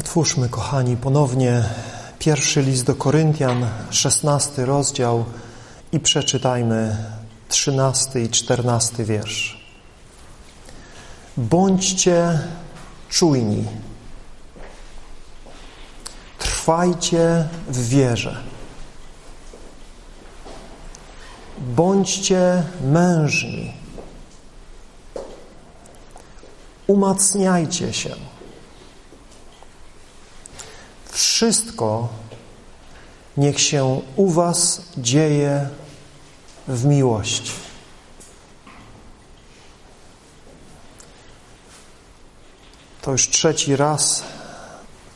Otwórzmy, kochani, ponownie pierwszy list do Koryntian, szesnasty rozdział i przeczytajmy trzynasty i czternasty wiersz. Bądźcie czujni. Trwajcie w wierze. Bądźcie mężni. Umacniajcie się. Wszystko niech się u was dzieje w miłości. To już trzeci raz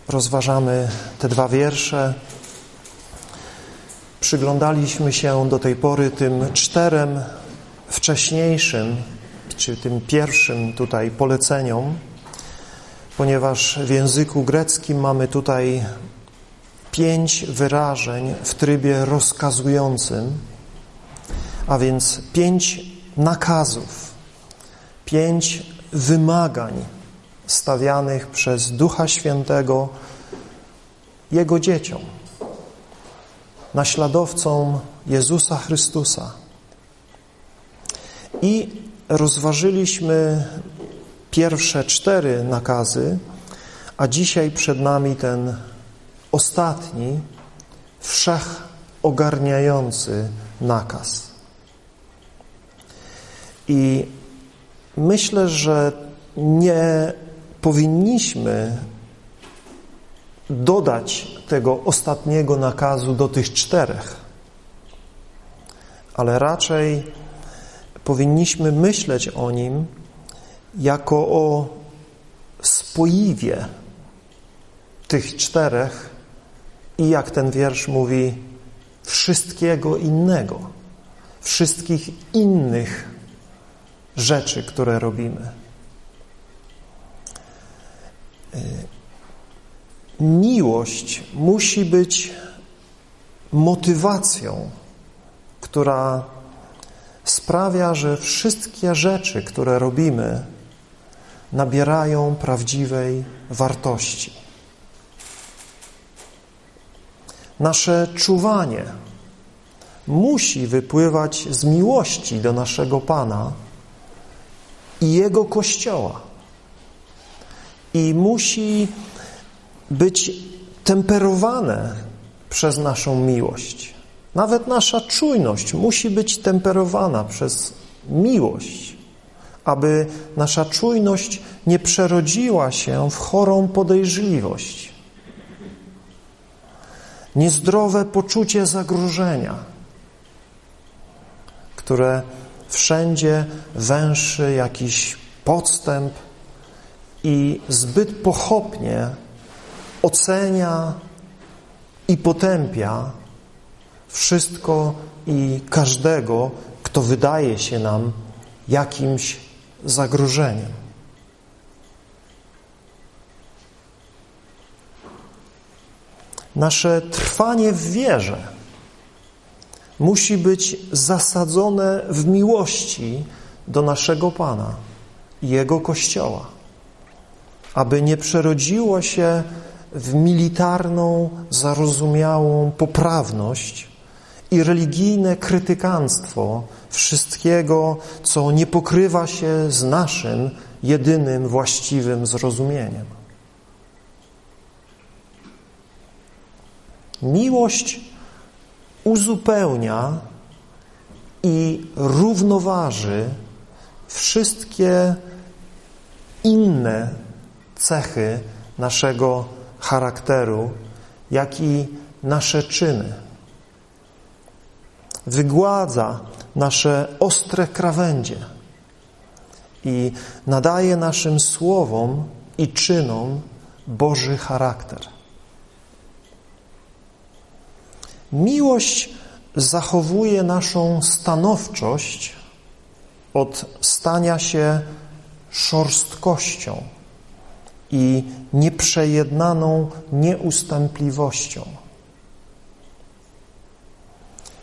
rozważamy te dwa wiersze. Przyglądaliśmy się do tej pory tym czterem wcześniejszym, czy tym pierwszym tutaj poleceniom, ponieważ w języku greckim mamy tutaj pięć wyrażeń w trybie rozkazującym, a więc pięć nakazów, pięć wymagań stawianych przez Ducha Świętego Jego dzieciom, naśladowcom Jezusa Chrystusa. I rozważyliśmy pierwsze cztery nakazy, a dzisiaj przed nami ten ostatni, wszechogarniający nakaz. I myślę, że nie powinniśmy dodać tego ostatniego nakazu do tych czterech, ale raczej powinniśmy myśleć o nim jako o spoiwie tych czterech i jak ten wiersz mówi, wszystkiego innego, wszystkich innych rzeczy, które robimy. Miłość musi być motywacją, która sprawia, że wszystkie rzeczy, które robimy, nabierają prawdziwej wartości. Nasze czuwanie musi wypływać z miłości do naszego Pana i Jego Kościoła. I musi być temperowane przez naszą miłość. Nawet nasza czujność musi być temperowana przez miłość, aby nasza czujność nie przerodziła się w chorą podejrzliwość, niezdrowe poczucie zagrożenia, które wszędzie węszy jakiś podstęp i zbyt pochopnie ocenia i potępia wszystko i każdego, kto wydaje się nam jakimś zagrożeniem. Nasze trwanie w wierze musi być zasadzone w miłości do naszego Pana i Jego Kościoła, aby nie przerodziło się w militarną, zarozumiałą poprawność i religijne krytykanstwo wszystkiego, co nie pokrywa się z naszym jedynym właściwym zrozumieniem. Miłość uzupełnia i równoważy wszystkie inne cechy naszego charakteru, jak i nasze czyny. Wygładza nasze ostre krawędzie i nadaje naszym słowom i czynom Boży charakter. Miłość zachowuje naszą stanowczość od stania się szorstkością i nieprzejednaną nieustępliwością.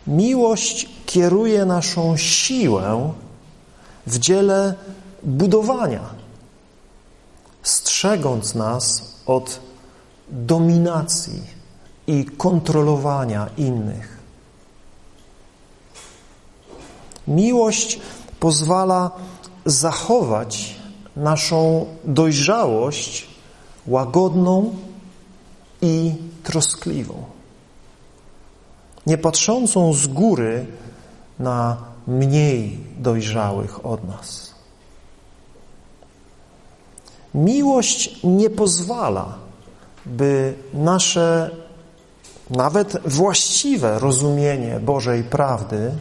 Miłość kieruje naszą siłę w dziele budowania, strzegąc nas od dominacji i kontrolowania innych. Miłość pozwala zachować naszą dojrzałość łagodną i troskliwą, nie patrzącą z góry na mniej dojrzałych od nas. Miłość nie pozwala, by nasze nawet właściwe rozumienie Bożej prawdy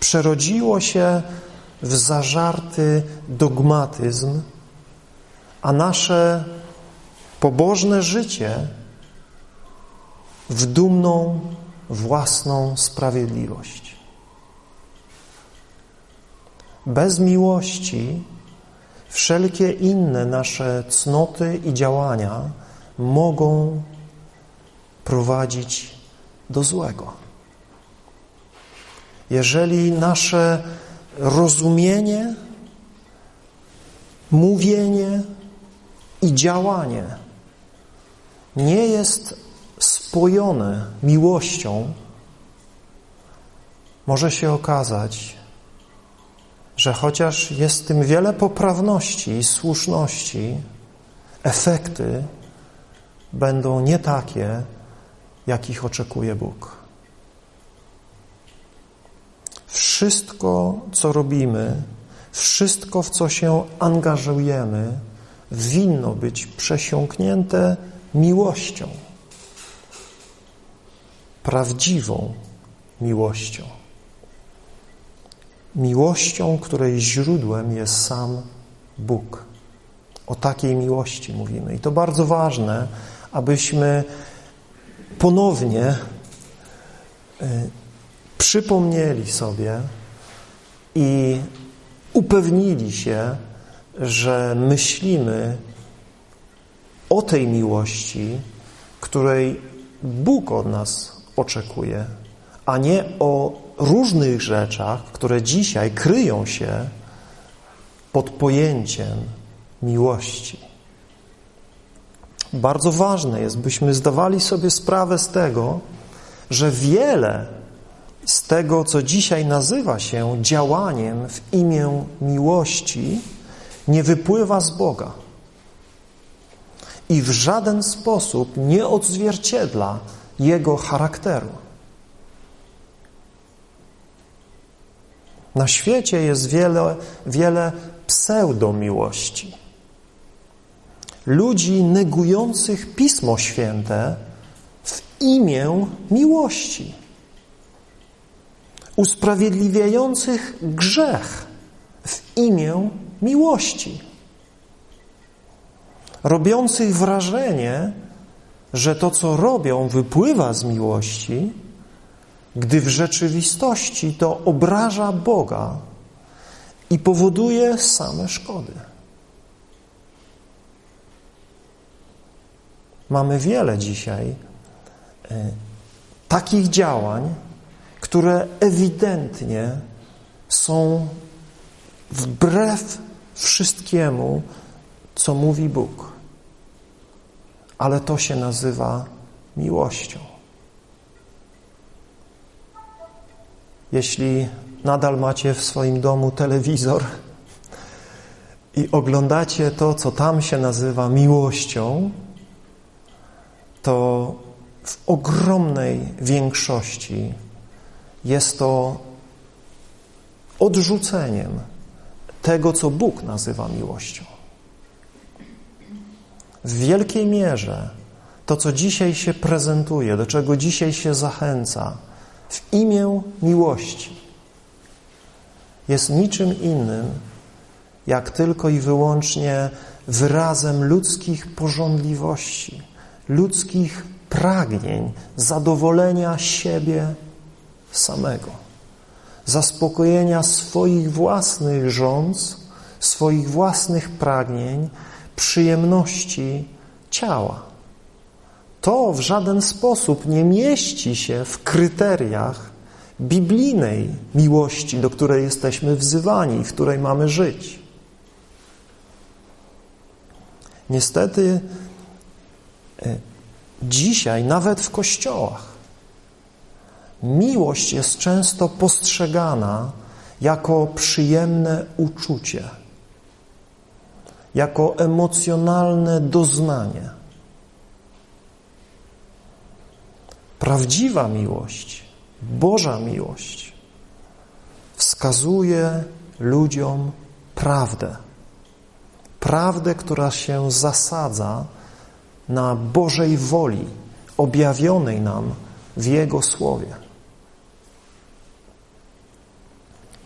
przerodziło się w zażarty dogmatyzm, a nasze pobożne życie w dumną własną sprawiedliwość. Bez miłości wszelkie inne nasze cnoty i działania mogą prowadzić do złego. Jeżeli nasze rozumienie, mówienie i działanie nie jest spojone miłością, może się okazać, że chociaż jest w tym wiele poprawności i słuszności, efekty będą nie takie, jakich oczekuje Bóg. Wszystko, co robimy, wszystko, w co się angażujemy, winno być przesiąknięte miłością. Prawdziwą miłością. Miłością, której źródłem jest sam Bóg. O takiej miłości mówimy. I to bardzo ważne, abyśmy ponownie y, przypomnieli sobie i upewnili się, że myślimy o tej miłości, której Bóg od nas oczekuje, a nie o różnych rzeczach, które dzisiaj kryją się pod pojęciem miłości. Bardzo ważne jest, byśmy zdawali sobie sprawę z tego, że wiele z tego, co dzisiaj nazywa się działaniem w imię miłości, nie wypływa z Boga i w żaden sposób nie odzwierciedla Jego charakteru. Na świecie jest wiele, wiele pseudomiłości. Ludzi negujących Pismo Święte w imię miłości. Usprawiedliwiających grzech w imię miłości. Robiących wrażenie, że to, co robią, wypływa z miłości, gdy w rzeczywistości to obraża Boga i powoduje same szkody. Mamy wiele dzisiaj e, takich działań, które ewidentnie są wbrew wszystkiemu, co mówi Bóg. Ale to się nazywa miłością. Jeśli nadal macie w swoim domu telewizor i oglądacie to, co tam się nazywa miłością, to w ogromnej większości jest to odrzuceniem tego, co Bóg nazywa miłością. W wielkiej mierze to, co dzisiaj się prezentuje, do czego dzisiaj się zachęca, w imię miłości, jest niczym innym, jak tylko i wyłącznie wyrazem ludzkich porządliwości, ludzkich pragnień, zadowolenia siebie samego zaspokojenia swoich własnych rządz, swoich własnych pragnień, przyjemności ciała. To w żaden sposób nie mieści się w kryteriach biblijnej miłości, do której jesteśmy wzywani, w której mamy żyć. e, dzisiaj nawet w kościołach miłość jest często postrzegana jako przyjemne uczucie, jako emocjonalne doznanie. Prawdziwa miłość, Boża miłość wskazuje ludziom prawdę. Prawdę, która się zasadza na Bożej woli, objawionej nam w Jego Słowie.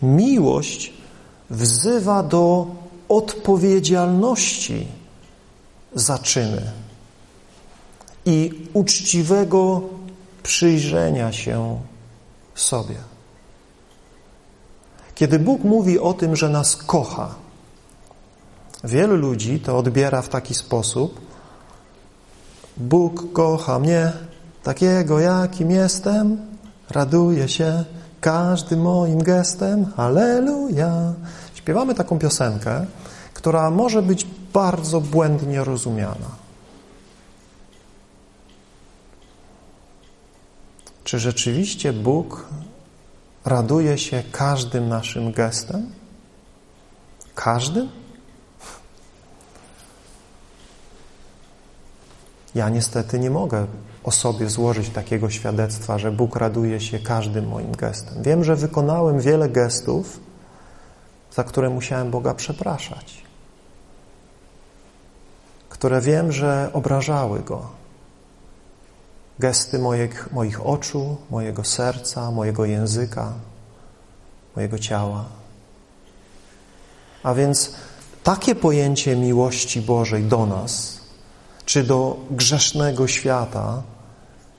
Miłość wzywa do odpowiedzialności za czyny i uczciwego przyjrzenia się sobie. Kiedy Bóg mówi o tym, że nas kocha, wielu ludzi to odbiera w taki sposób: Bóg kocha mnie takiego, jakim jestem, raduje się każdym moim gestem, halleluja. Śpiewamy taką piosenkę, która może być bardzo błędnie rozumiana. Czy rzeczywiście Bóg raduje się każdym naszym gestem? Każdym? Ja niestety nie mogę o sobie złożyć takiego świadectwa, że Bóg raduje się każdym moim gestem. Wiem, że wykonałem wiele gestów, za które musiałem Boga przepraszać, które wiem, że obrażały Go. Gesty moich, moich oczu, mojego serca, mojego języka, mojego ciała. A więc takie pojęcie miłości Bożej do nas, czy do grzesznego świata,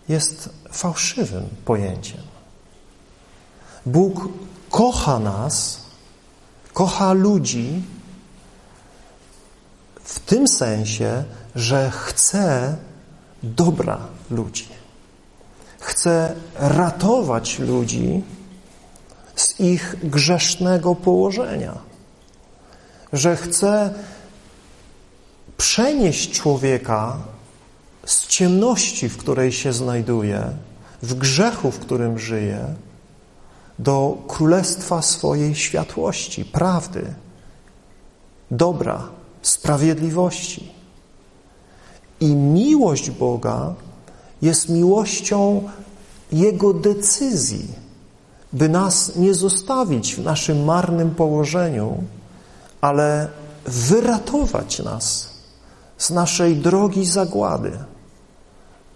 jest fałszywym pojęciem. Bóg kocha nas, kocha ludzi w tym sensie, że chce dobra ludzi. Chce ratować ludzi z ich grzesznego położenia. Że chce przenieść człowieka z ciemności, w której się znajduje, w grzechu, w którym żyje, do królestwa swojej światłości, prawdy, dobra, sprawiedliwości. I miłość Boga jest miłością Jego decyzji, by nas nie zostawić w naszym marnym położeniu, ale wyratować nas z naszej drogi zagłady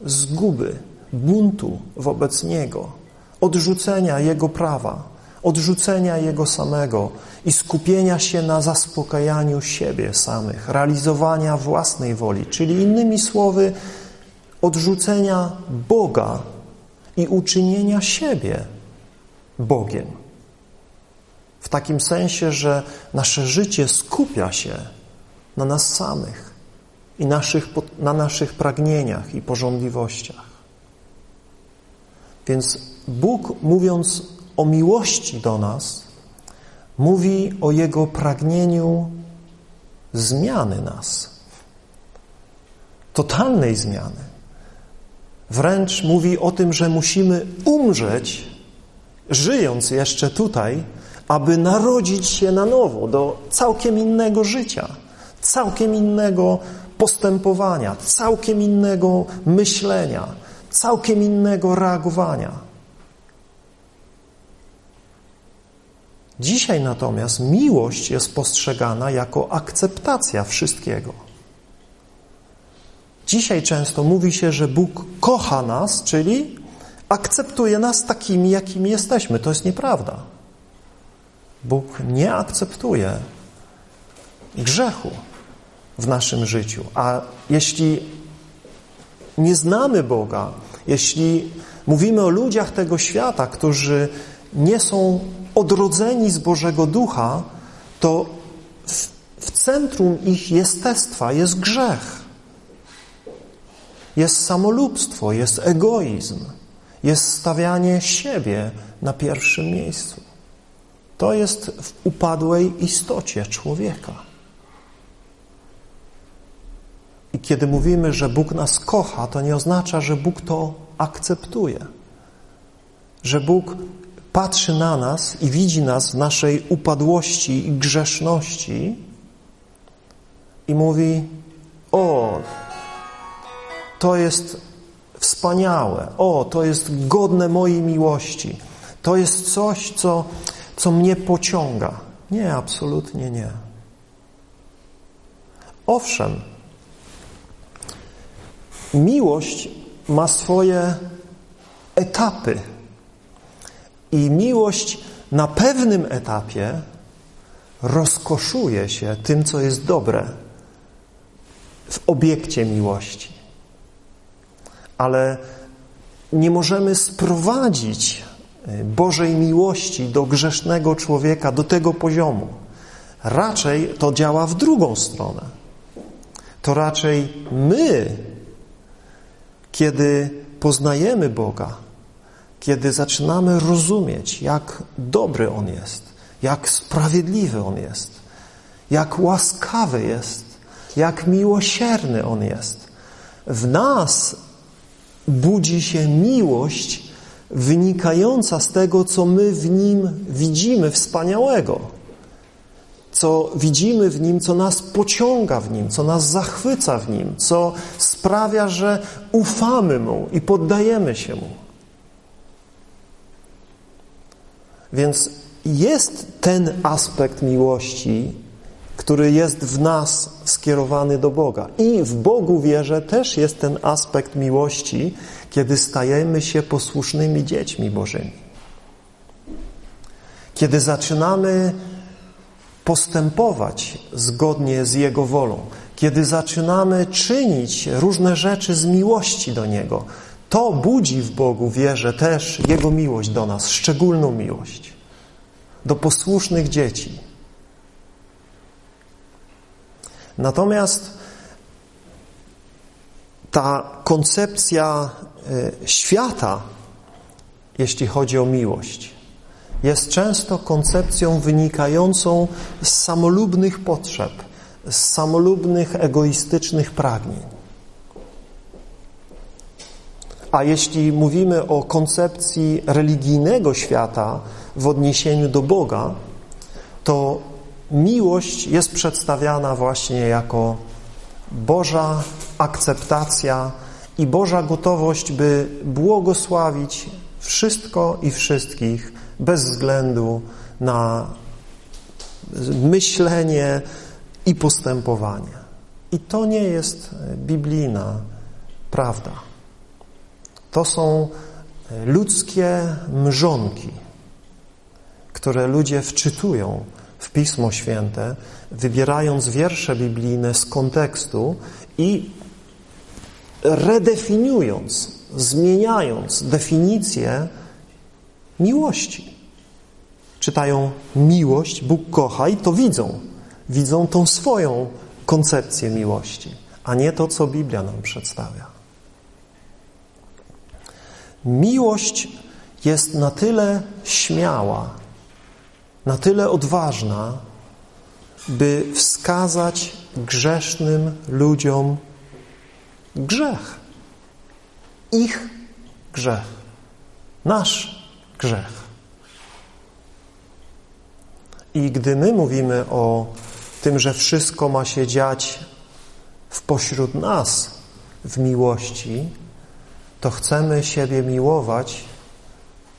zguby, buntu wobec Niego, odrzucenia Jego prawa, odrzucenia Jego samego i skupienia się na zaspokajaniu siebie samych, realizowania własnej woli, czyli innymi słowy, odrzucenia Boga i uczynienia siebie Bogiem. W takim sensie, że nasze życie skupia się na nas samych i naszych, na naszych pragnieniach i porządliwościach. Więc Bóg, mówiąc o miłości do nas, mówi o Jego pragnieniu zmiany nas, totalnej zmiany. Wręcz mówi o tym, że musimy umrzeć, żyjąc jeszcze tutaj, aby narodzić się na nowo do całkiem innego życia, całkiem innego postępowania, całkiem innego myślenia, całkiem innego reagowania. Dzisiaj natomiast miłość jest postrzegana jako akceptacja wszystkiego. Dzisiaj często mówi się, że Bóg kocha nas, czyli akceptuje nas takimi, jakimi jesteśmy. To jest nieprawda. Bóg nie akceptuje grzechu w naszym życiu. A jeśli nie znamy Boga, jeśli mówimy o ludziach tego świata, którzy nie są odrodzeni z Bożego Ducha, to w, w centrum ich jestestwa jest grzech. Jest samolubstwo, jest egoizm, jest stawianie siebie na pierwszym miejscu. To jest w upadłej istocie człowieka. I kiedy mówimy, że Bóg nas kocha, to nie oznacza, że Bóg to akceptuje. Że Bóg patrzy na nas i widzi nas w naszej upadłości i grzeszności i mówi: O, to jest wspaniałe, o, to jest godne mojej miłości, to jest coś, co, co mnie pociąga. Nie, absolutnie nie. Owszem, miłość ma swoje etapy. I miłość na pewnym etapie rozkoszuje się tym, co jest dobre w obiekcie miłości. Ale nie możemy sprowadzić y, Bożej miłości do grzesznego człowieka do tego poziomu. Raczej to działa w drugą stronę. To raczej my, kiedy poznajemy Boga, kiedy zaczynamy rozumieć, jak dobry On jest, jak sprawiedliwy On jest, jak łaskawy jest, jak miłosierny On jest, w nas budzi się miłość wynikająca z tego, co my w Nim widzimy wspaniałego, co widzimy w Nim, co nas pociąga w Nim, co nas zachwyca w Nim, co sprawia, że ufamy Mu i poddajemy się Mu. Więc jest ten aspekt miłości, który jest w nas skierowany do Boga. I w Bogu wierzę też jest ten aspekt miłości, kiedy stajemy się posłusznymi dziećmi Bożymi. Kiedy zaczynamy postępować zgodnie z Jego wolą, kiedy zaczynamy czynić różne rzeczy z miłości do Niego, to budzi w Bogu wierzę też Jego miłość do nas, szczególną miłość do posłusznych dzieci. Natomiast ta koncepcja e, świata, jeśli chodzi o miłość, jest często koncepcją wynikającą z samolubnych potrzeb, z samolubnych, egoistycznych pragnień. A jeśli mówimy o koncepcji religijnego świata w odniesieniu do Boga, to miłość jest przedstawiana właśnie jako Boża akceptacja i Boża gotowość, by błogosławić wszystko i wszystkich bez względu na myślenie i postępowanie. I to nie jest biblijna prawda. To są ludzkie mrzonki, które ludzie wczytują w Pismo Święte, wybierając wiersze biblijne z kontekstu i redefiniując, zmieniając definicję miłości. Czytają miłość, Bóg kocha i to widzą. Widzą tą swoją koncepcję miłości, a nie to, co Biblia nam przedstawia. Miłość jest na tyle śmiała, na tyle odważna, by wskazać grzesznym ludziom grzech. Ich grzech. Nasz grzech. I gdy my mówimy o tym, że wszystko ma się dziać w pośród nas w miłości, to chcemy siebie miłować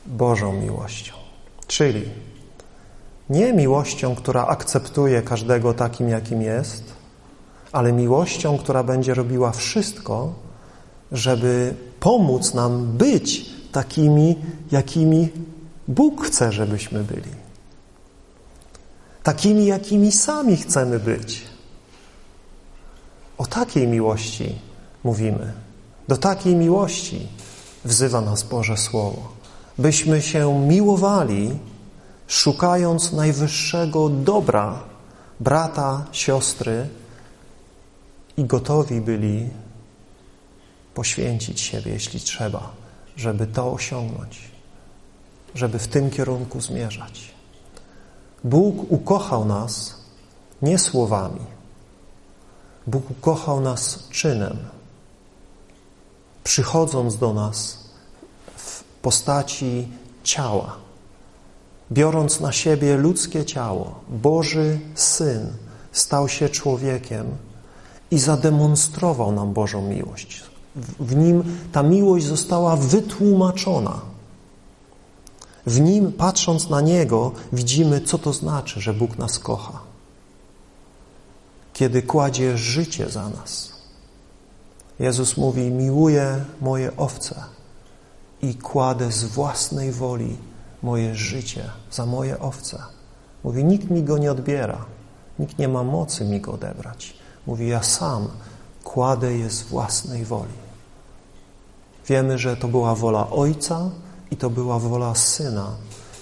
Bożą miłością. Czyli nie miłością, która akceptuje każdego takim, jakim jest, ale miłością, która będzie robiła wszystko, żeby pomóc nam być takimi, jakimi Bóg chce, żebyśmy byli. Takimi, jakimi sami chcemy być. O takiej miłości mówimy. Do takiej miłości wzywa nas Boże Słowo. Byśmy się miłowali szukając najwyższego dobra brata, siostry i gotowi byli poświęcić siebie, jeśli trzeba, żeby to osiągnąć, żeby w tym kierunku zmierzać. Bóg ukochał nas nie słowami. Bóg ukochał nas czynem, przychodząc do nas w postaci ciała, biorąc na siebie ludzkie ciało. Boży Syn stał się człowiekiem i zademonstrował nam Bożą miłość. W nim ta miłość została wytłumaczona. W nim, patrząc na Niego, widzimy, co to znaczy, że Bóg nas kocha. Kiedy kładzie życie za nas. Jezus mówi: Miłuję moje owce i kładę z własnej woli moje życie za moje owce. Mówi: Nikt mi go nie odbiera, nikt nie ma mocy mi go odebrać. Mówi: Ja sam kładę je z własnej woli. Wiemy, że to była wola Ojca i to była wola Syna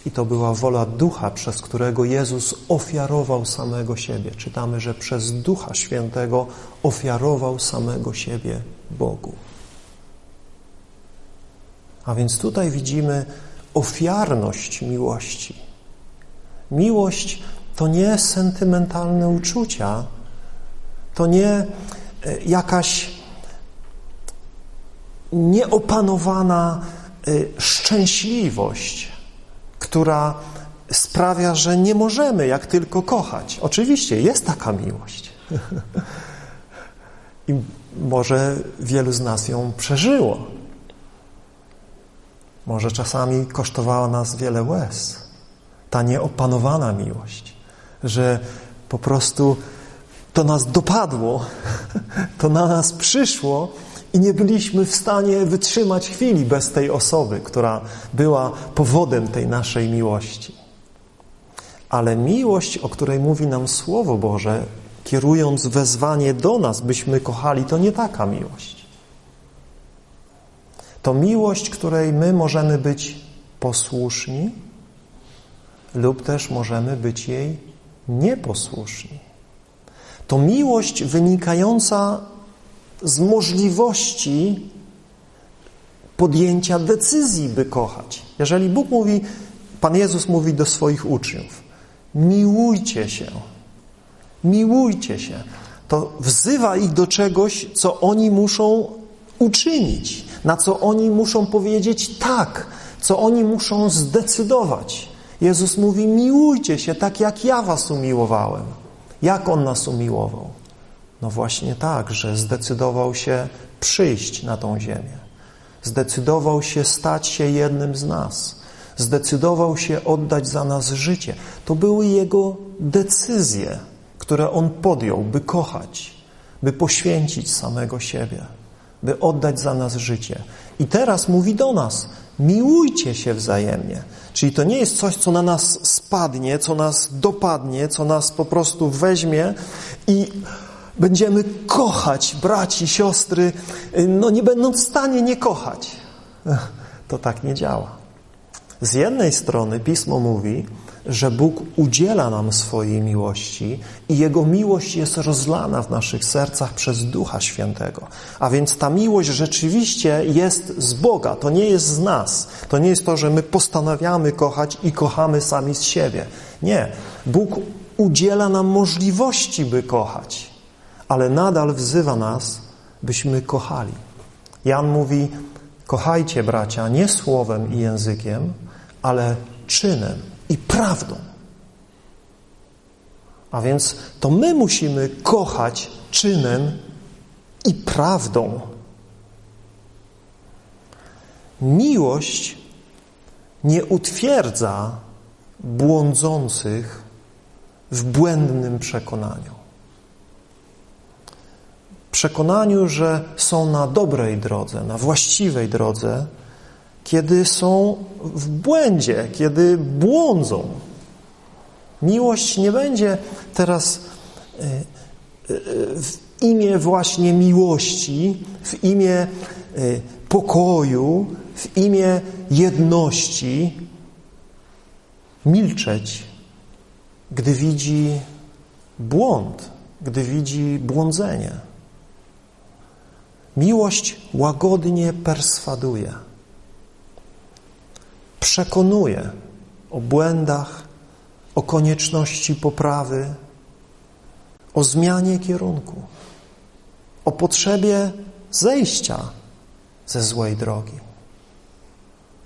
i to była wola Ducha, przez którego Jezus ofiarował samego siebie. Czytamy, że przez Ducha Świętego ofiarował samego siebie Bogu. A więc tutaj widzimy ofiarność miłości. Miłość to nie sentymentalne uczucia, to nie e, jakaś nieopanowana y, szczęśliwość, która sprawia, że nie możemy jak tylko kochać. Oczywiście jest taka miłość. I może wielu z nas ją przeżyło. Może czasami kosztowała nas wiele łez. Ta nieopanowana miłość, że po prostu to nas dopadło, to na nas przyszło i nie byliśmy w stanie wytrzymać chwili bez tej osoby, która była powodem tej naszej miłości. Ale miłość, o której mówi nam Słowo Boże, kierując wezwanie do nas, byśmy kochali, to nie taka miłość. To miłość, której my możemy być posłuszni lub też możemy być jej nieposłuszni. To miłość wynikająca z możliwości podjęcia decyzji, by kochać. Jeżeli Bóg mówi, Pan Jezus mówi do swoich uczniów, miłujcie się, miłujcie się, to wzywa ich do czegoś, co oni muszą uczynić, na co oni muszą powiedzieć tak, co oni muszą zdecydować. Jezus mówi, miłujcie się tak, jak ja was umiłowałem. Jak On nas umiłował? No właśnie tak, że zdecydował się przyjść na tą ziemię. Zdecydował się stać się jednym z nas. Zdecydował się oddać za nas życie. To były Jego decyzje, które On podjął, by kochać, by poświęcić samego siebie, by oddać za nas życie. I teraz mówi do nas, miłujcie się wzajemnie. Czyli to nie jest coś, co na nas spadnie, co nas dopadnie, co nas po prostu weźmie i będziemy kochać braci, siostry, no nie będąc w stanie nie kochać. To tak nie działa. Z jednej strony Pismo mówi, że Bóg udziela nam swojej miłości i Jego miłość jest rozlana w naszych sercach przez Ducha Świętego. A więc ta miłość rzeczywiście jest z Boga, to nie jest z nas. To nie jest to, że my postanawiamy kochać i kochamy sami z siebie. Nie. Bóg udziela nam możliwości, by kochać, ale nadal wzywa nas, byśmy kochali. Jan mówi, kochajcie bracia nie słowem i językiem, ale czynem i prawdą. A więc to my musimy kochać czynem i prawdą. Miłość nie utwierdza błądzących w błędnym przekonaniu. Przekonaniu, że są na dobrej drodze, na właściwej drodze, kiedy są w błędzie, kiedy błądzą. Miłość nie będzie teraz e, e, w imię właśnie miłości, w imię e, pokoju, w imię jedności milczeć, gdy widzi błąd, gdy widzi błądzenie. Miłość łagodnie perswaduje przekonuje o błędach, o konieczności poprawy, o zmianie kierunku. o potrzebie zejścia ze złej drogi.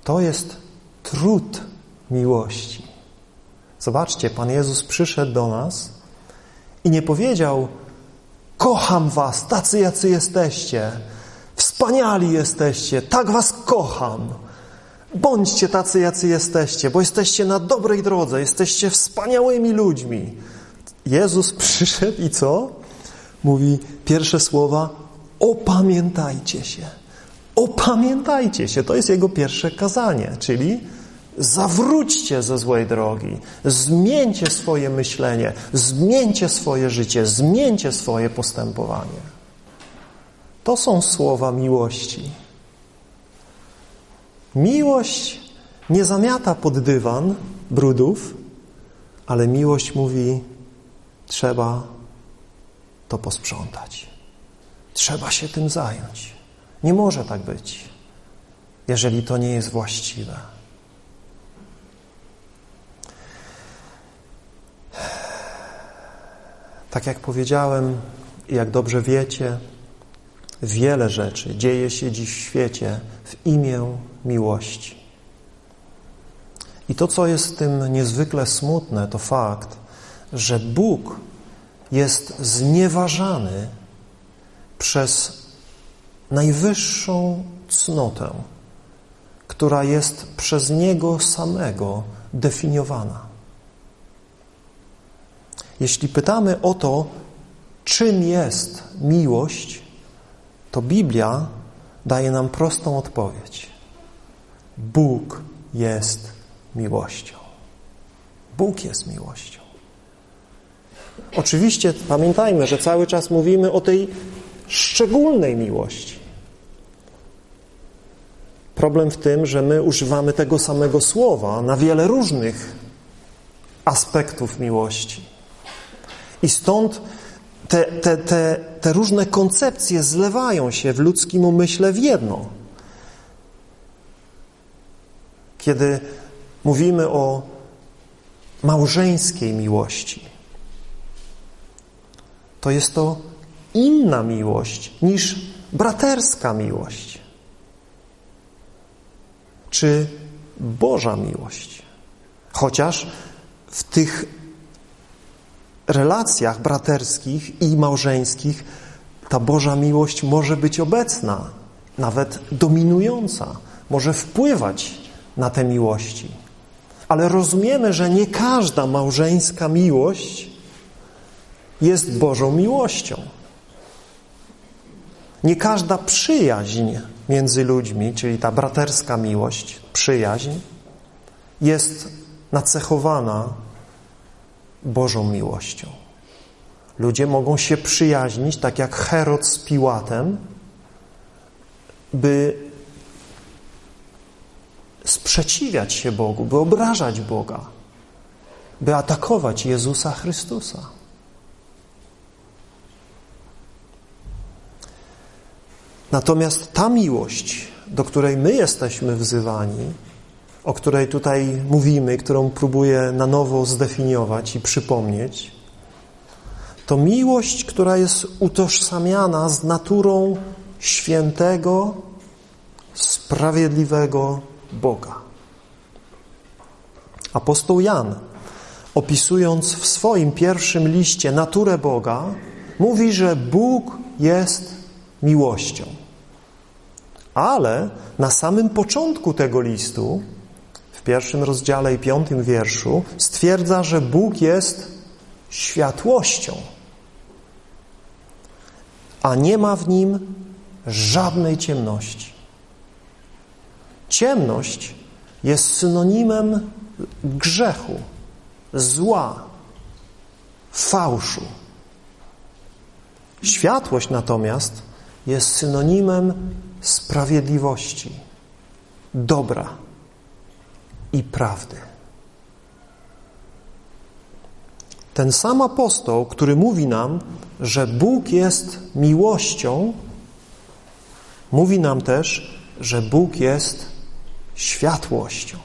To jest trud miłości. Zobaczcie, Pan Jezus przyszedł do nas i nie powiedział: Kocham Was, tacy jacy jesteście, wspaniali jesteście, tak Was kocham. Bądźcie tacy, jacy jesteście, bo jesteście na dobrej drodze, jesteście wspaniałymi ludźmi. Jezus przyszedł i co? Mówi pierwsze słowa: opamiętajcie się. Opamiętajcie się. To jest jego pierwsze kazanie, czyli zawróćcie ze złej drogi, zmieńcie swoje myślenie, zmieńcie swoje życie, zmieńcie swoje postępowanie. To są słowa miłości. Miłość nie zamiata pod dywan brudów, ale miłość mówi: trzeba to posprzątać. Trzeba się tym zająć. Nie może tak być, jeżeli to nie jest właściwe. Tak jak powiedziałem, jak dobrze wiecie, wiele rzeczy dzieje się dziś w świecie w imię miłości. I to, co jest w tym niezwykle smutne, to fakt, że Bóg jest znieważany przez najwyższą cnotę, która jest przez Niego samego definiowana. Jeśli pytamy o to, czym jest miłość, to Biblia daje nam prostą odpowiedź. Bóg jest miłością. Bóg jest miłością. Oczywiście pamiętajmy, że cały czas mówimy o tej szczególnej miłości. Problem w tym, że my używamy tego samego słowa na wiele różnych aspektów miłości. I stąd te, te, te, te różne koncepcje zlewają się w ludzkim umyśle w jedno. Kiedy mówimy o małżeńskiej miłości, to jest to inna miłość niż braterska miłość czy Boża miłość. Chociaż w tych relacjach braterskich i małżeńskich ta Boża miłość może być obecna, nawet dominująca, może wpływać na te miłości. Ale rozumiemy, że nie każda małżeńska miłość jest Bożą miłością. Nie każda przyjaźń między ludźmi, czyli ta braterska miłość, przyjaźń, jest nacechowana Bożą miłością. Ludzie mogą się przyjaźnić, tak jak Herod z Piłatem, by sprzeciwiać się Bogu, by obrażać Boga, by atakować Jezusa Chrystusa. Natomiast ta miłość, do której my jesteśmy wzywani, o której tutaj mówimy, którą próbuję na nowo zdefiniować i przypomnieć, to miłość, która jest utożsamiana z naturą świętego, sprawiedliwego Boga. Apostoł Jan, opisując w swoim pierwszym liście naturę Boga, mówi, że Bóg jest miłością. Ale na samym początku tego listu, pierwszym rozdziale i piątym wierszu, stwierdza, że Bóg jest światłością, a nie ma w nim żadnej ciemności. Ciemność jest synonimem grzechu, zła, fałszu. Światłość natomiast jest synonimem sprawiedliwości, dobra i prawdy. Ten sam apostoł, który mówi nam, że Bóg jest miłością, mówi nam też, że Bóg jest światłością.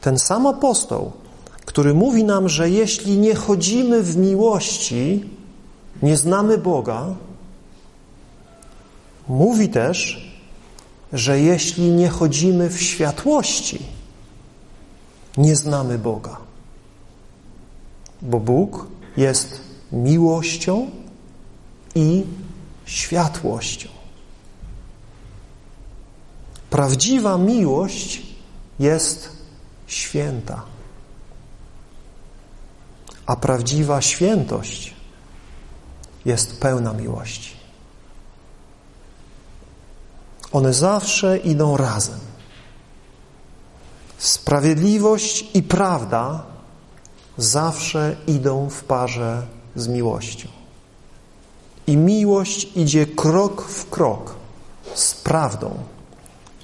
Ten sam apostoł, który mówi nam, że jeśli nie chodzimy w miłości, nie znamy Boga, mówi też, że jeśli nie chodzimy w światłości, nie znamy Boga. Bo Bóg jest miłością i światłością. Prawdziwa miłość jest święta, a prawdziwa świętość jest pełna miłości. One zawsze idą razem. Sprawiedliwość i prawda zawsze idą w parze z miłością. I miłość idzie krok w krok z prawdą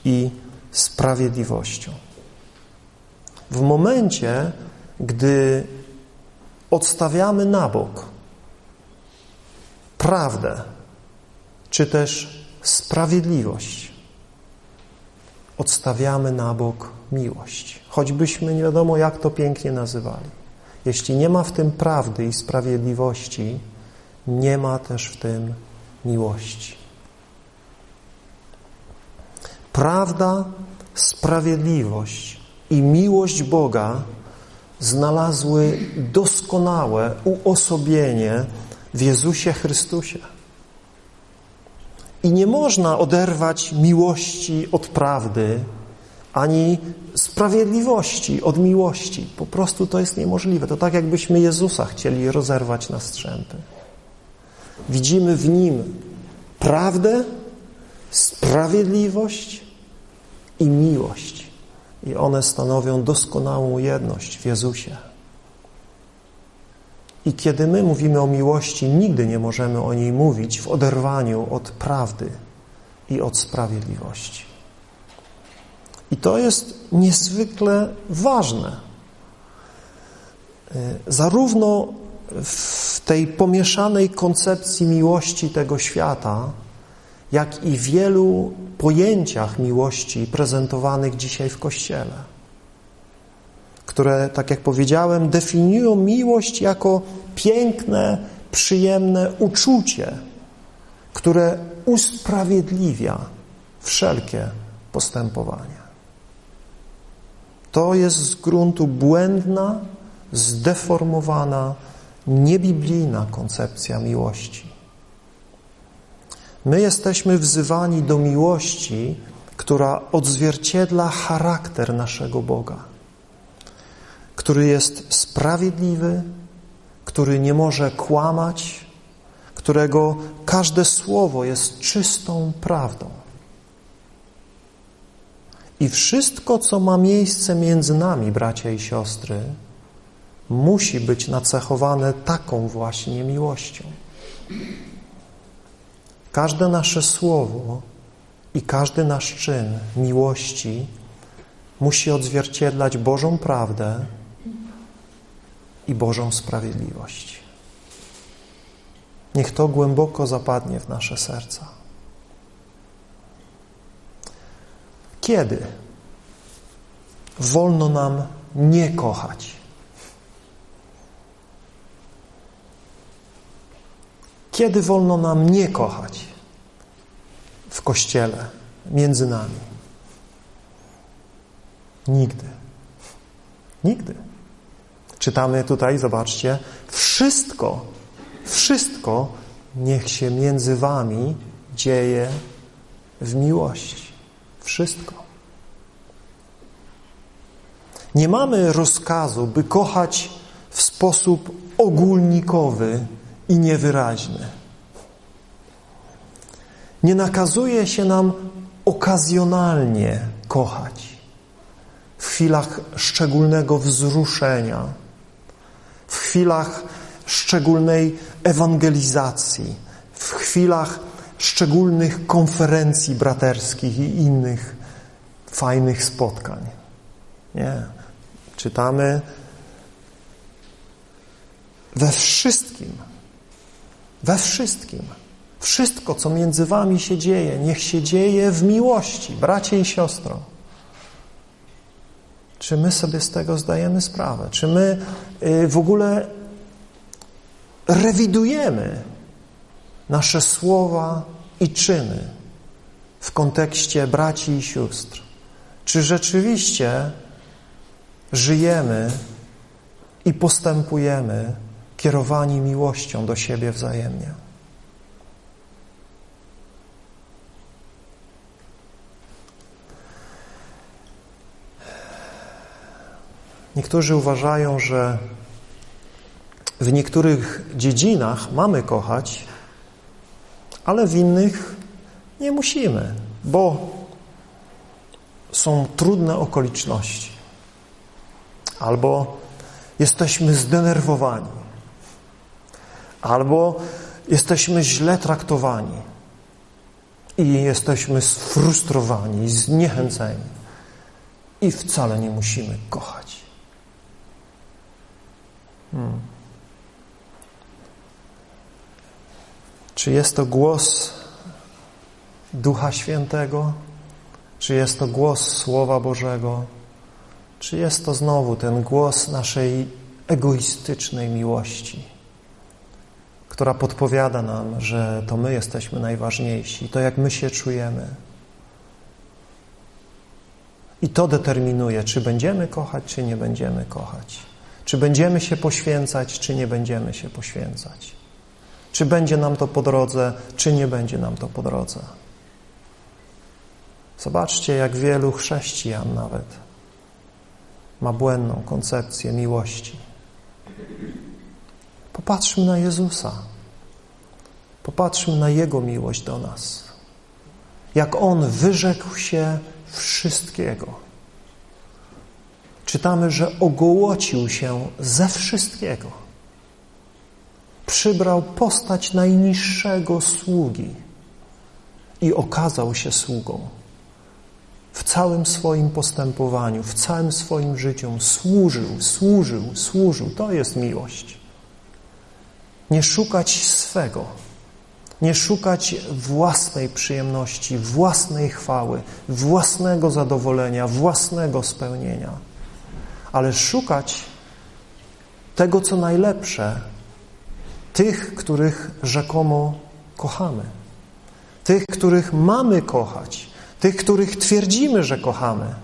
i sprawiedliwością. W momencie, gdy odstawiamy na bok prawdę, czy też sprawiedliwość, odstawiamy na bok miłość. Choćbyśmy nie wiadomo, jak to pięknie nazywali. Jeśli nie ma w tym prawdy i sprawiedliwości, nie ma też w tym miłości. Prawda, sprawiedliwość i miłość Boga znalazły doskonałe uosobienie w Jezusie Chrystusie. I nie można oderwać miłości od prawdy, ani sprawiedliwości od miłości. Po prostu to jest niemożliwe. To tak, jakbyśmy Jezusa chcieli rozerwać na strzępy. Widzimy w Nim prawdę, sprawiedliwość i miłość. I one stanowią doskonałą jedność w Jezusie. I kiedy my mówimy o miłości, nigdy nie możemy o niej mówić w oderwaniu od prawdy i od sprawiedliwości. I to jest niezwykle ważne. E, zarówno w tej pomieszanej koncepcji miłości tego świata, jak i wielu pojęciach miłości prezentowanych dzisiaj w Kościele, które, tak jak powiedziałem, definiują miłość jako piękne, przyjemne uczucie, które usprawiedliwia wszelkie postępowania. To jest z gruntu błędna, zdeformowana, niebiblijna koncepcja miłości. My jesteśmy wzywani do miłości, która odzwierciedla charakter naszego Boga, który jest sprawiedliwy, który nie może kłamać, którego każde słowo jest czystą prawdą. I wszystko, co ma miejsce między nami, bracia i siostry, musi być nacechowane taką właśnie miłością. Każde nasze słowo i każdy nasz czyn miłości musi odzwierciedlać Bożą prawdę i Bożą sprawiedliwość. Niech to głęboko zapadnie w nasze serca. Kiedy wolno nam nie kochać? Kiedy wolno nam nie kochać w Kościele, między nami? Nigdy. Nigdy. Czytamy tutaj, zobaczcie, wszystko, wszystko niech się między wami dzieje w miłości. Wszystko. Nie mamy rozkazu, by kochać w sposób ogólnikowy i niewyraźny. Nie nakazuje się nam okazjonalnie kochać, w chwilach szczególnego wzruszenia, w chwilach szczególnej ewangelizacji, w chwilach szczególnych konferencji braterskich i innych fajnych spotkań. Nie. Czytamy we wszystkim, we wszystkim. Wszystko, co między wami się dzieje, niech się dzieje w miłości, bracie i siostro. Czy my sobie z tego zdajemy sprawę? Czy my y, w ogóle rewidujemy nasze słowa i czyny w kontekście braci i sióstr? Czy rzeczywiście żyjemy i postępujemy kierowani miłością do siebie wzajemnie? Niektórzy uważają, że w niektórych dziedzinach mamy kochać, ale w innych nie musimy, bo są trudne okoliczności. Albo jesteśmy zdenerwowani, albo jesteśmy źle traktowani i jesteśmy sfrustrowani, zniechęceni i wcale nie musimy kochać. Hmm. Czy jest to głos Ducha Świętego? Czy jest to głos Słowa Bożego? Czy jest to znowu ten głos naszej egoistycznej miłości, która podpowiada nam, że to my jesteśmy najważniejsi, to jak my się czujemy? I to determinuje, czy będziemy kochać, czy nie będziemy kochać. Czy będziemy się poświęcać, czy nie będziemy się poświęcać. Czy będzie nam to po drodze, czy nie będzie nam to po drodze. Zobaczcie, jak wielu chrześcijan nawet ma błędną koncepcję miłości. Popatrzmy na Jezusa. Popatrzmy na Jego miłość do nas. Jak On wyrzekł się wszystkiego czytamy, że ogołocił się ze wszystkiego. Przybrał postać najniższego sługi i okazał się sługą. W całym swoim postępowaniu, w całym swoim życiu służył, służył, służył. To jest miłość. Nie szukać swego, nie szukać własnej przyjemności, własnej chwały, własnego zadowolenia, własnego spełnienia ale szukać tego, co najlepsze, tych, których rzekomo kochamy, tych, których mamy kochać, tych, których twierdzimy, że kochamy.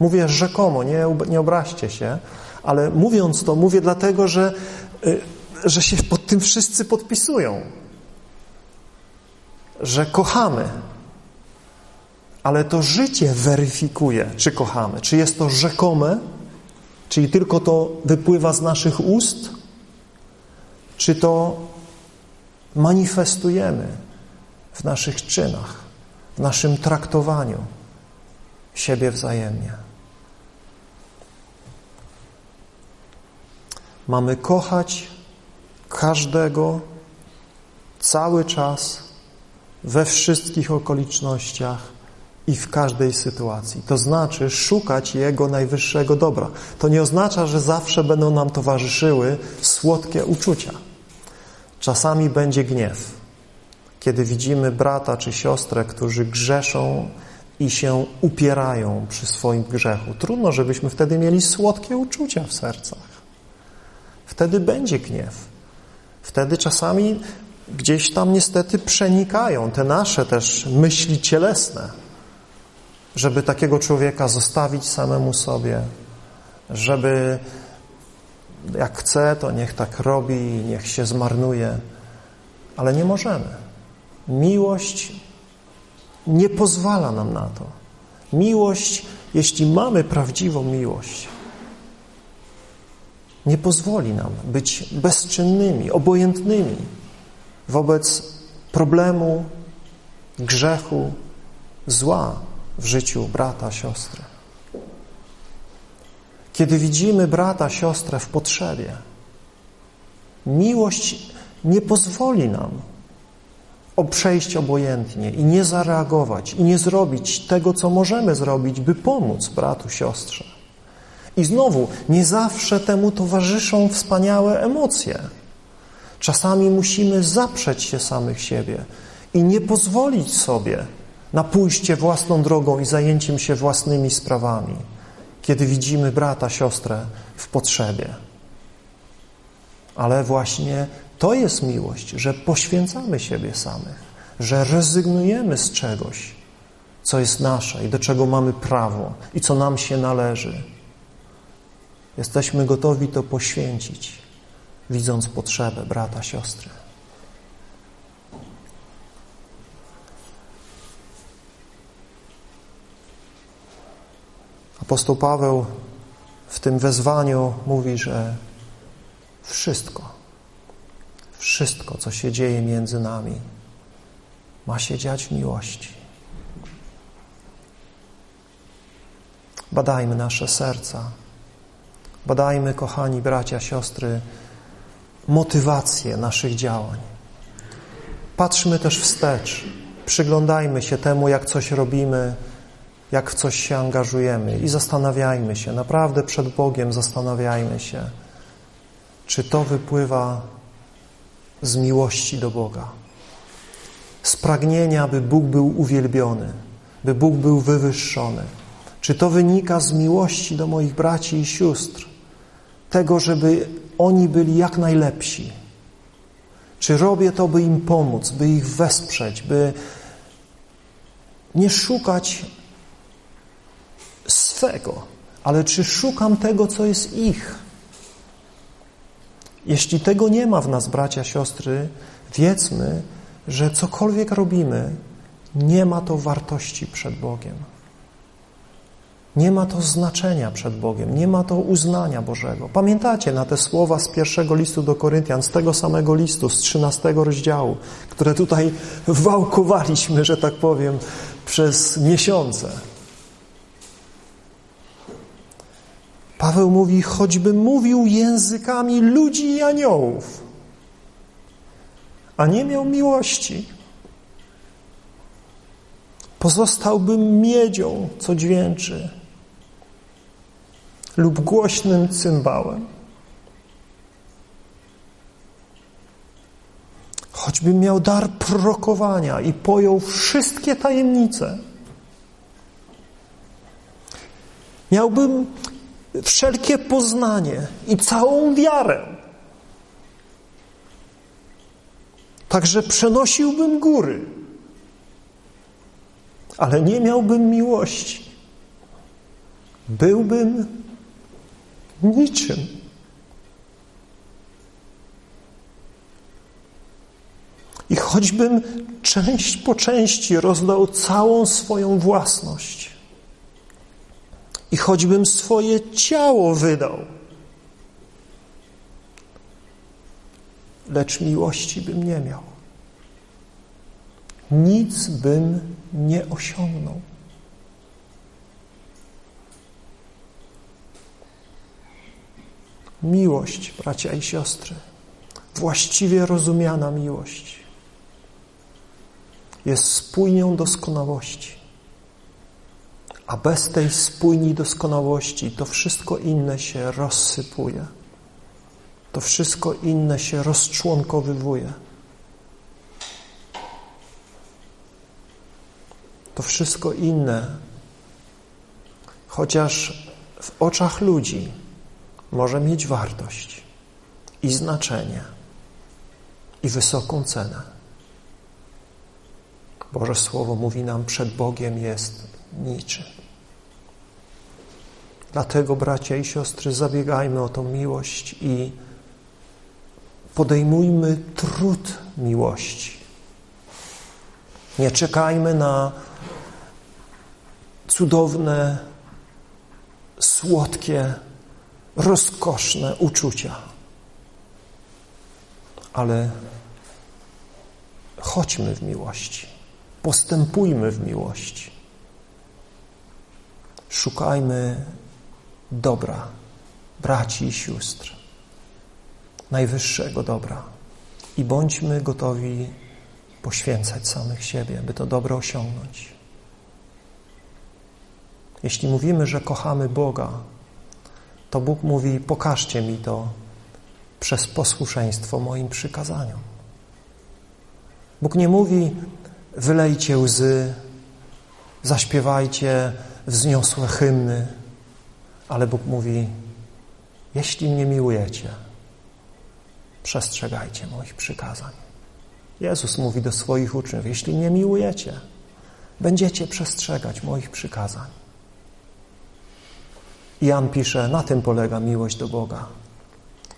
Mówię rzekomo, nie, nie obraźcie się, ale mówiąc to, mówię dlatego, że, y, że się pod tym wszyscy podpisują, że kochamy, ale to życie weryfikuje, czy kochamy, czy jest to rzekome, Czyli tylko to wypływa z naszych ust, czy to manifestujemy w naszych czynach, w naszym traktowaniu siebie wzajemnie. Mamy kochać każdego cały czas, we wszystkich okolicznościach, i w każdej sytuacji. To znaczy szukać Jego najwyższego dobra. To nie oznacza, że zawsze będą nam towarzyszyły słodkie uczucia. Czasami będzie gniew, kiedy widzimy brata czy siostrę, którzy grzeszą i się upierają przy swoim grzechu. Trudno, żebyśmy wtedy mieli słodkie uczucia w sercach. Wtedy będzie gniew. Wtedy czasami gdzieś tam niestety przenikają te nasze też myśli cielesne żeby takiego człowieka zostawić samemu sobie, żeby jak chce, to niech tak robi, niech się zmarnuje, ale nie możemy. Miłość nie pozwala nam na to. Miłość, jeśli mamy prawdziwą miłość, nie pozwoli nam być bezczynnymi, obojętnymi wobec problemu, grzechu, zła, w życiu brata, siostry. Kiedy widzimy brata, siostrę w potrzebie, miłość nie pozwoli nam przejść obojętnie i nie zareagować i nie zrobić tego, co możemy zrobić, by pomóc bratu, siostrze. I znowu, nie zawsze temu towarzyszą wspaniałe emocje. Czasami musimy zaprzeć się samych siebie i nie pozwolić sobie na pójście własną drogą i zajęciem się własnymi sprawami kiedy widzimy brata, siostrę w potrzebie. Ale właśnie to jest miłość, że poświęcamy siebie samych, że rezygnujemy z czegoś, co jest nasze i do czego mamy prawo i co nam się należy. Jesteśmy gotowi to poświęcić, widząc potrzebę brata, siostry. Apostoł Paweł w tym wezwaniu mówi, że wszystko, wszystko, co się dzieje między nami, ma się dziać w miłości. Badajmy nasze serca, badajmy, kochani bracia, siostry, motywację naszych działań. Patrzmy też wstecz, przyglądajmy się temu, jak coś robimy, jak w coś się angażujemy i zastanawiajmy się, naprawdę przed Bogiem zastanawiajmy się, czy to wypływa z miłości do Boga, z pragnienia, by Bóg był uwielbiony, by Bóg był wywyższony. Czy to wynika z miłości do moich braci i sióstr, tego, żeby oni byli jak najlepsi? Czy robię to, by im pomóc, by ich wesprzeć, by nie szukać swego, ale czy szukam tego, co jest ich? Jeśli tego nie ma w nas, bracia, siostry, wiedzmy, że cokolwiek robimy, nie ma to wartości przed Bogiem. Nie ma to znaczenia przed Bogiem, nie ma to uznania Bożego. Pamiętacie na te słowa z pierwszego listu do Koryntian, z tego samego listu, z trzynastego rozdziału, które tutaj wałkowaliśmy, że tak powiem, przez miesiące. Paweł mówi, choćby mówił językami ludzi i aniołów, a nie miał miłości, pozostałbym miedzią, co dźwięczy, lub głośnym cymbałem. Choćbym miał dar prorokowania i pojął wszystkie tajemnice, miałbym wszelkie poznanie i całą wiarę. Także przenosiłbym góry, ale nie miałbym miłości. Byłbym niczym. I choćbym część po części rozdał całą swoją własność, i choćbym swoje ciało wydał, lecz miłości bym nie miał. Nic bym nie osiągnął. Miłość, bracia i siostry, właściwie rozumiana miłość, jest spójnią doskonałości. A bez tej spójni doskonałości to wszystko inne się rozsypuje. To wszystko inne się rozczłonkowywuje. To wszystko inne, chociaż w oczach ludzi może mieć wartość i znaczenie i wysoką cenę. Boże Słowo mówi nam, przed Bogiem jest niczym. Dlatego, bracia i siostry, zabiegajmy o tą miłość i podejmujmy trud miłości. Nie czekajmy na cudowne, słodkie, rozkoszne uczucia. Ale chodźmy w miłości, postępujmy w miłości. Szukajmy dobra braci i sióstr, najwyższego dobra i bądźmy gotowi poświęcać samych siebie, by to dobro osiągnąć. Jeśli mówimy, że kochamy Boga, to Bóg mówi: pokażcie mi to przez posłuszeństwo moim przykazaniom. Bóg nie mówi: wylejcie łzy, zaśpiewajcie wzniosłe hymny, Ale Bóg mówi, jeśli mnie miłujecie, przestrzegajcie moich przykazań. Jezus mówi do swoich uczniów, jeśli mnie miłujecie, będziecie przestrzegać moich przykazań. Jan pisze, na tym polega miłość do Boga,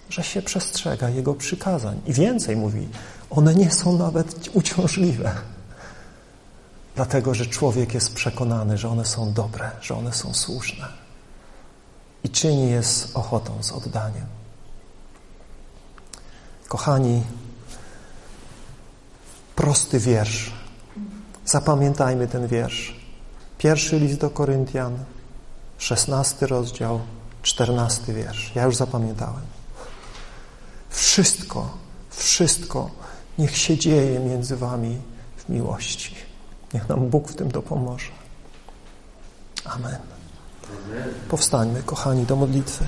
że się przestrzega Jego przykazań. I więcej mówi, one nie są nawet uciążliwe, dlatego że człowiek jest przekonany, że one są dobre, że one są słuszne i czyni je z ochotą, z oddaniem. Kochani, prosty wiersz. Zapamiętajmy ten wiersz. Pierwszy list do Koryntian, szesnasty rozdział, czternasty wiersz. Ja już zapamiętałem. Wszystko, wszystko niech się dzieje między wami w miłości. Niech nam Bóg w tym dopomoże. Amen. Powstańmy, kochani, do modlitwy.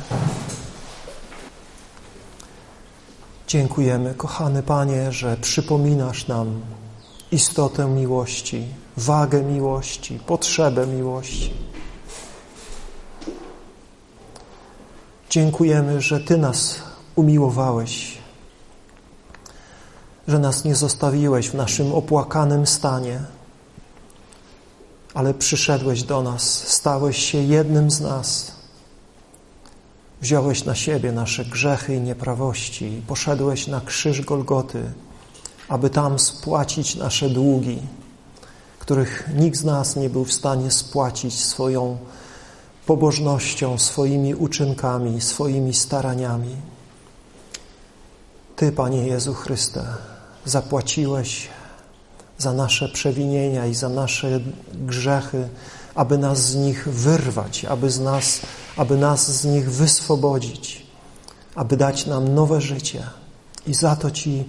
Dziękujemy, kochany Panie, że przypominasz nam istotę miłości, wagę miłości, potrzebę miłości. Dziękujemy, że Ty nas umiłowałeś, że nas nie zostawiłeś w naszym opłakanym stanie, ale przyszedłeś do nas, stałeś się jednym z nas. Wziąłeś na siebie nasze grzechy i nieprawości i poszedłeś na krzyż Golgoty, aby tam spłacić nasze długi, których nikt z nas nie był w stanie spłacić swoją pobożnością, swoimi uczynkami, swoimi staraniami. Ty, Panie Jezu Chryste, zapłaciłeś za nasze przewinienia i za nasze grzechy, aby nas z nich wyrwać, aby, z nas, aby nas z nich wyswobodzić, aby dać nam nowe życie. I za to Ci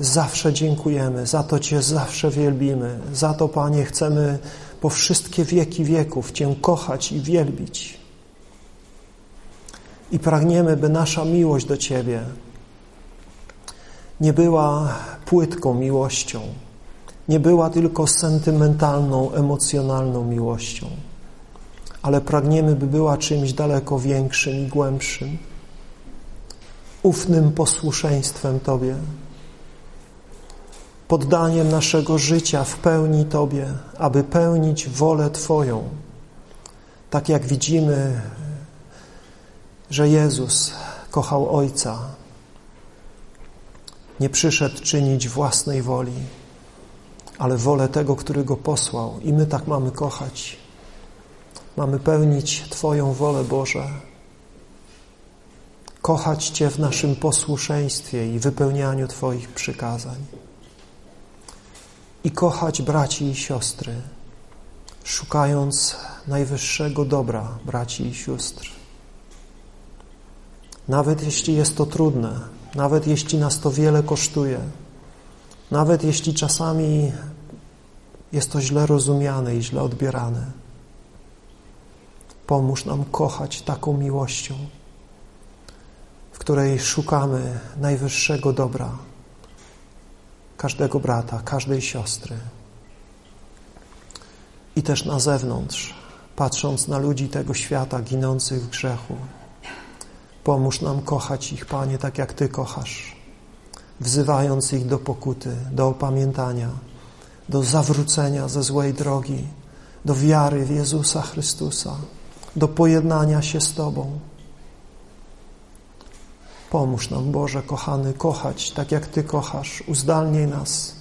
zawsze dziękujemy, za to Cię zawsze wielbimy, za to, Panie, chcemy po wszystkie wieki wieków Cię kochać i wielbić. I pragniemy, by nasza miłość do Ciebie nie była płytką miłością, nie była tylko sentymentalną, emocjonalną miłością, ale pragniemy, by była czymś daleko większym i głębszym, ufnym posłuszeństwem Tobie, poddaniem naszego życia w pełni Tobie, aby pełnić wolę Twoją. Tak jak widzimy, że Jezus kochał Ojca, nie przyszedł czynić własnej woli, ale wolę tego, który Go posłał. I my tak mamy kochać. Mamy pełnić Twoją wolę, Boże. Kochać Cię w naszym posłuszeństwie i wypełnianiu Twoich przykazań. I kochać braci i siostry, szukając najwyższego dobra braci i sióstr. Nawet jeśli jest to trudne, nawet jeśli nas to wiele kosztuje, nawet jeśli czasami jest to źle rozumiane i źle odbierane. Pomóż nam kochać taką miłością, w której szukamy najwyższego dobra każdego brata, każdej siostry. I też na zewnątrz, patrząc na ludzi tego świata ginących w grzechu, Pomóż nam kochać ich, Panie, tak jak Ty kochasz, wzywając ich do pokuty, do opamiętania, do zawrócenia ze złej drogi, do wiary w Jezusa Chrystusa, do pojednania się z Tobą. Pomóż nam, Boże, kochany, kochać tak jak Ty kochasz, uzdalnij nas.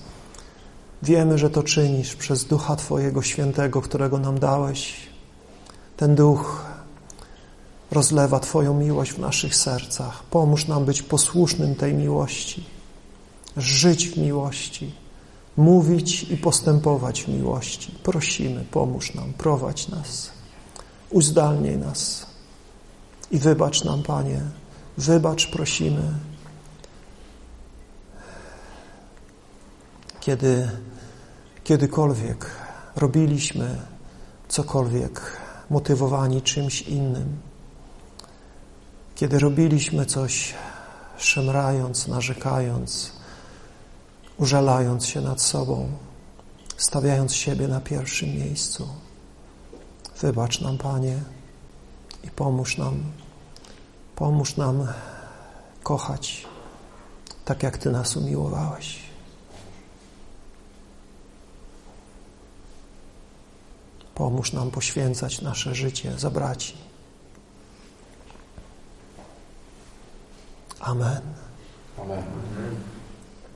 Wiemy, że to czynisz przez Ducha Twojego Świętego, którego nam dałeś. Ten Duch rozlewa Twoją miłość w naszych sercach. Pomóż nam być posłusznym tej miłości, żyć w miłości, mówić i postępować w miłości. Prosimy, pomóż nam, prowadź nas, uzdalnij nas i wybacz nam, Panie, wybacz, prosimy. Kiedy kiedykolwiek robiliśmy cokolwiek motywowani czymś innym, kiedy robiliśmy coś szemrając, narzekając, użalając się nad sobą, stawiając siebie na pierwszym miejscu. Wybacz nam, Panie, i pomóż nam, pomóż nam kochać tak, jak Ty nas umiłowałeś. Pomóż nam poświęcać nasze życie za braci. Amen. Amen.